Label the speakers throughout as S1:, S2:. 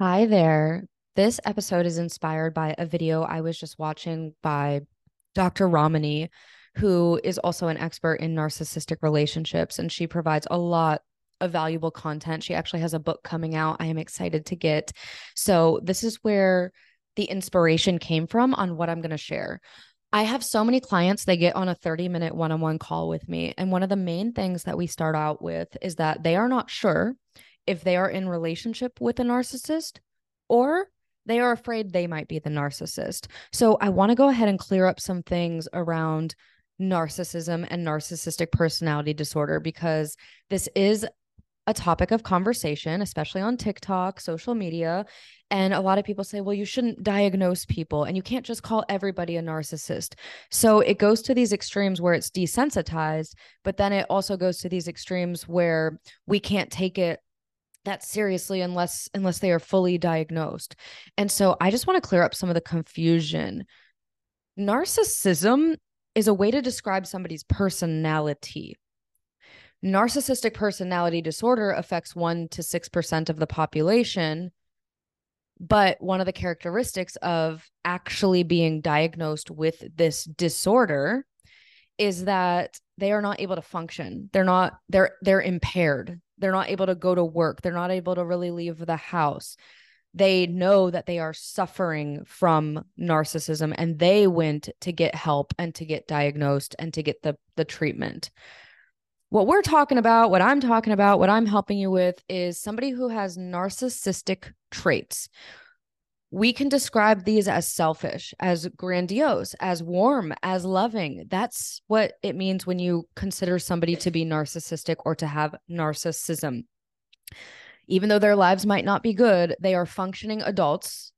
S1: Hi there. This episode is inspired by a video I was just watching by Dr. Ramani, who is also an expert in narcissistic relationships, and she provides a lot of valuable content. She actually has a book coming out I am excited to get. So, this is where the inspiration came from on what I'm going to share. I have so many clients, they get on a 30 minute one on one call with me. And one of the main things that we start out with is that they are not sure if they are in relationship with a narcissist or they are afraid they might be the narcissist. So I want to go ahead and clear up some things around narcissism and narcissistic personality disorder because this is a topic of conversation, especially on TikTok, social media. And a lot of people say, well, you shouldn't diagnose people and you can't just call everybody a narcissist. So it goes to these extremes where it's desensitized, but then it also goes to these extremes where we can't take it that seriously unless unless they are fully diagnosed. And so I just want to clear up some of the confusion. Narcissism is a way to describe somebody's personality. Narcissistic personality disorder affects 1 to 6% of the population. But one of the characteristics of actually being diagnosed with this disorder is that they are not able to function. They're not they're they're impaired they're not able to go to work. They're not able to really leave the house. They know that they are suffering from narcissism and they went to get help and to get diagnosed and to get the, the treatment. What we're talking about, what I'm talking about, what I'm helping you with is somebody who has narcissistic traits we can describe these as selfish, as grandiose, as warm, as loving. That's what it means when you consider somebody to be narcissistic or to have narcissism. Even though their lives might not be good, they are functioning adults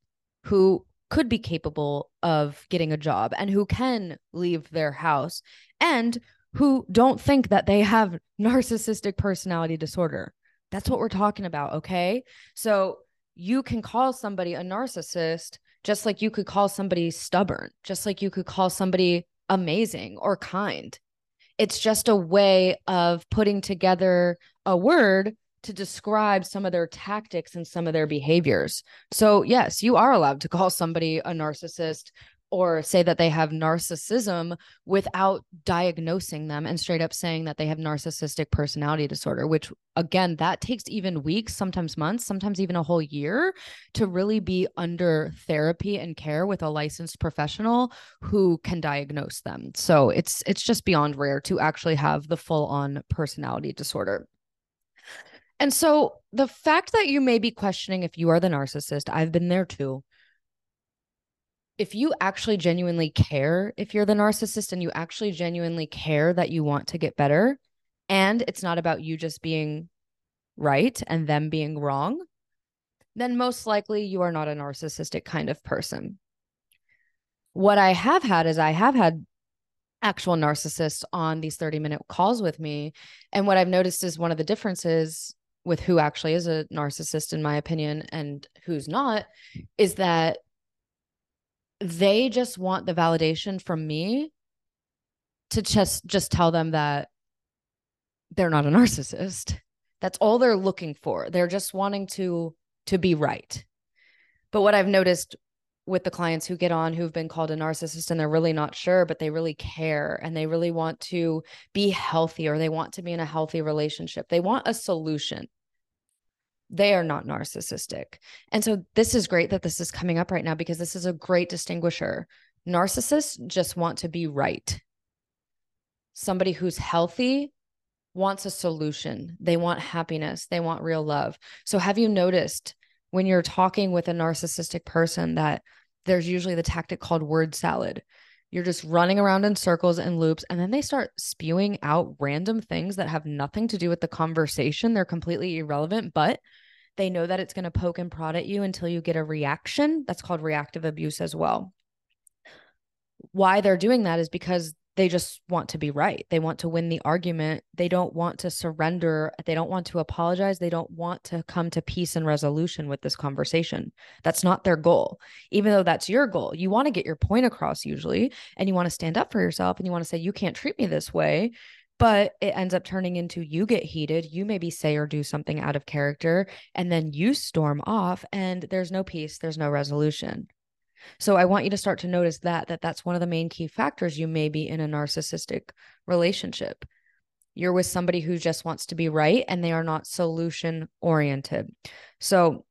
S1: who could be capable of getting a job and who can leave their house and who don't think that they have narcissistic personality disorder. That's what we're talking about. Okay. So you can call somebody a narcissist just like you could call somebody stubborn, just like you could call somebody amazing or kind. It's just a way of putting together a word to describe some of their tactics and some of their behaviors. So, yes, you are allowed to call somebody a narcissist or say that they have narcissism without diagnosing them and straight up saying that they have narcissistic personality disorder, which again, that takes even weeks, sometimes months, sometimes even a whole year to really be under therapy and care with a licensed professional who can diagnose them. So it's it's just beyond rare to actually have the full on personality disorder. And so the fact that you may be questioning if you are the narcissist, I've been there too if you actually genuinely care if you're the narcissist and you actually genuinely care that you want to get better and it's not about you just being right and them being wrong then most likely you are not a narcissistic kind of person. What i have had is i have had actual narcissists on these 30 minute calls with me and what i've noticed is one of the differences with who actually is a narcissist in my opinion and who's not is that they just want the validation from me to just just tell them that they're not a narcissist. That's all they're looking for. They're just wanting to to be right. But what i've noticed with the clients who get on who've been called a narcissist and they're really not sure but they really care and they really want to be healthy or they want to be in a healthy relationship they want a solution they are not narcissistic. And so this is great that this is coming up right now because this is a great distinguisher. Narcissists just want to be right. Somebody who's healthy wants a solution. They want happiness. They want real love. So have you noticed when you're talking with a narcissistic person that there's usually the tactic called word salad? You're just running around in circles and loops, and then they start spewing out random things that have nothing to do with the conversation. They're completely irrelevant, but they know that it's going to poke and prod at you until you get a reaction. That's called reactive abuse as well. Why they're doing that is because they just want to be right. They want to win the argument. They don't want to surrender. They don't want to apologize. They don't want to come to peace and resolution with this conversation. That's not their goal. Even though that's your goal, you want to get your point across usually, and you want to stand up for yourself and you want to say, You can't treat me this way. but it ends up turning into you get heated you maybe say or do something out of character and then you storm off and there's no peace there's no resolution so i want you to start to notice that that that's one of the main key factors you may be in a narcissistic relationship you're with somebody who just wants to be right and they are not solution oriented so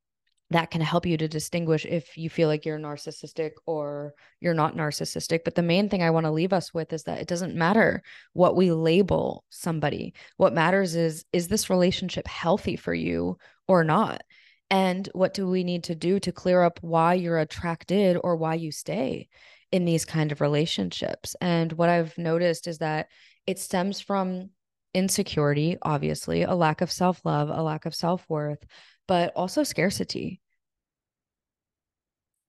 S1: that can help you to distinguish if you feel like you're narcissistic or you're not narcissistic. But the main thing I want to leave us with is that it doesn't matter what we label somebody. What matters is, is this relationship healthy for you or not? And what do we need to do to clear up why you're attracted or why you stay in these kind of relationships? And what I've noticed is that it stems from insecurity, obviously, a lack of self love, a lack of self worth, but also scarcity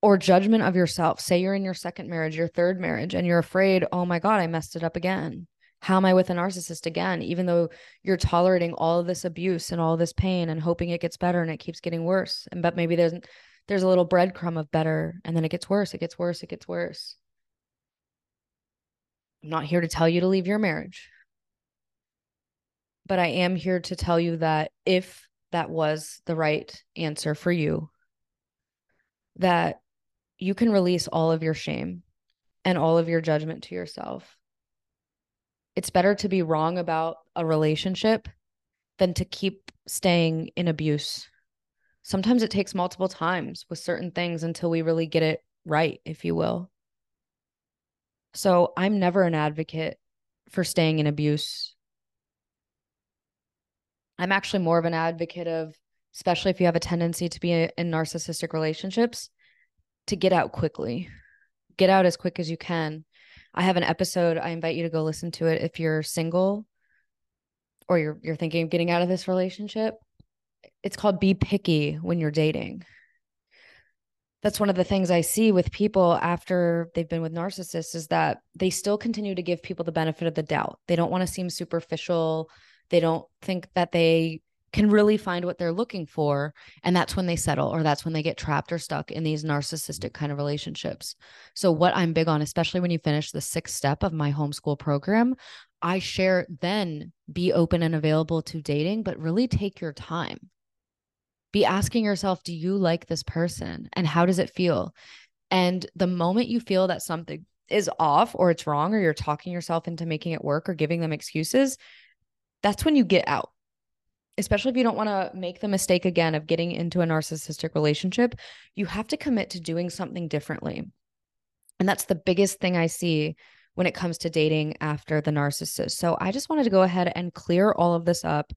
S1: or judgment of yourself. Say you're in your second marriage, your third marriage, and you're afraid, oh my God, I messed it up again. How am I with a narcissist again? Even though you're tolerating all of this abuse and all this pain and hoping it gets better and it keeps getting worse. And but maybe there's there's a little breadcrumb of better and then it gets worse, it gets worse, it gets worse. I'm not here to tell you to leave your marriage. But I am here to tell you that if that was the right answer for you, that you can release all of your shame and all of your judgment to yourself. It's better to be wrong about a relationship than to keep staying in abuse. Sometimes it takes multiple times with certain things until we really get it right, if you will. So I'm never an advocate for staying in abuse. I'm actually more of an advocate of, especially if you have a tendency to be in narcissistic relationships, to get out quickly. Get out as quick as you can. I have an episode. I invite you to go listen to it if you're single or you're you're thinking of getting out of this relationship. It's called Be Picky when you're dating. That's one of the things I see with people after they've been with narcissists is that they still continue to give people the benefit of the doubt. They don't want to seem superficial. They don't think that they can really find what they're looking for and that's when they settle or that's when they get trapped or stuck in these mm-hmm. narcissistic kind of relationships. So what i'm big on especially when you finish the sixth step of my homeschool program i share then be open and available to dating but really take your time. Be asking yourself do you like this person and how does it feel? And the moment you feel that something is off or it's wrong or you're talking yourself into making it work or giving them excuses that's when you get out especially if you don't want to make the mistake again of getting into a narcissistic relationship, you have to commit to doing something differently. And that's the biggest thing I see when it comes to dating after the narcissist. So I just wanted to go ahead and clear all of this up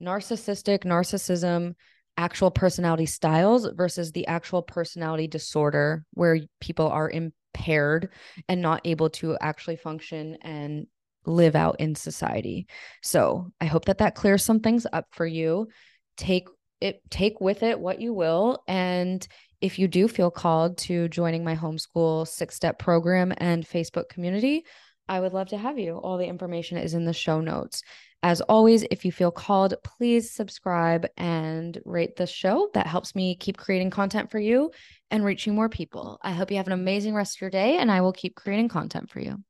S1: narcissistic, narcissism, actual personality styles versus the actual personality disorder where people are impaired and not able to actually function and live out in society. So I hope that that clears some things up for you. Take it, take with it what you will. And if you do feel called to joining my homeschool six step program and Facebook community, I would love to have you. All the information is in the show notes. As always, if you feel called, please subscribe and rate the show. That helps me keep creating content for you and reaching more people. I hope you have an amazing rest of your day, and I will keep creating content for you.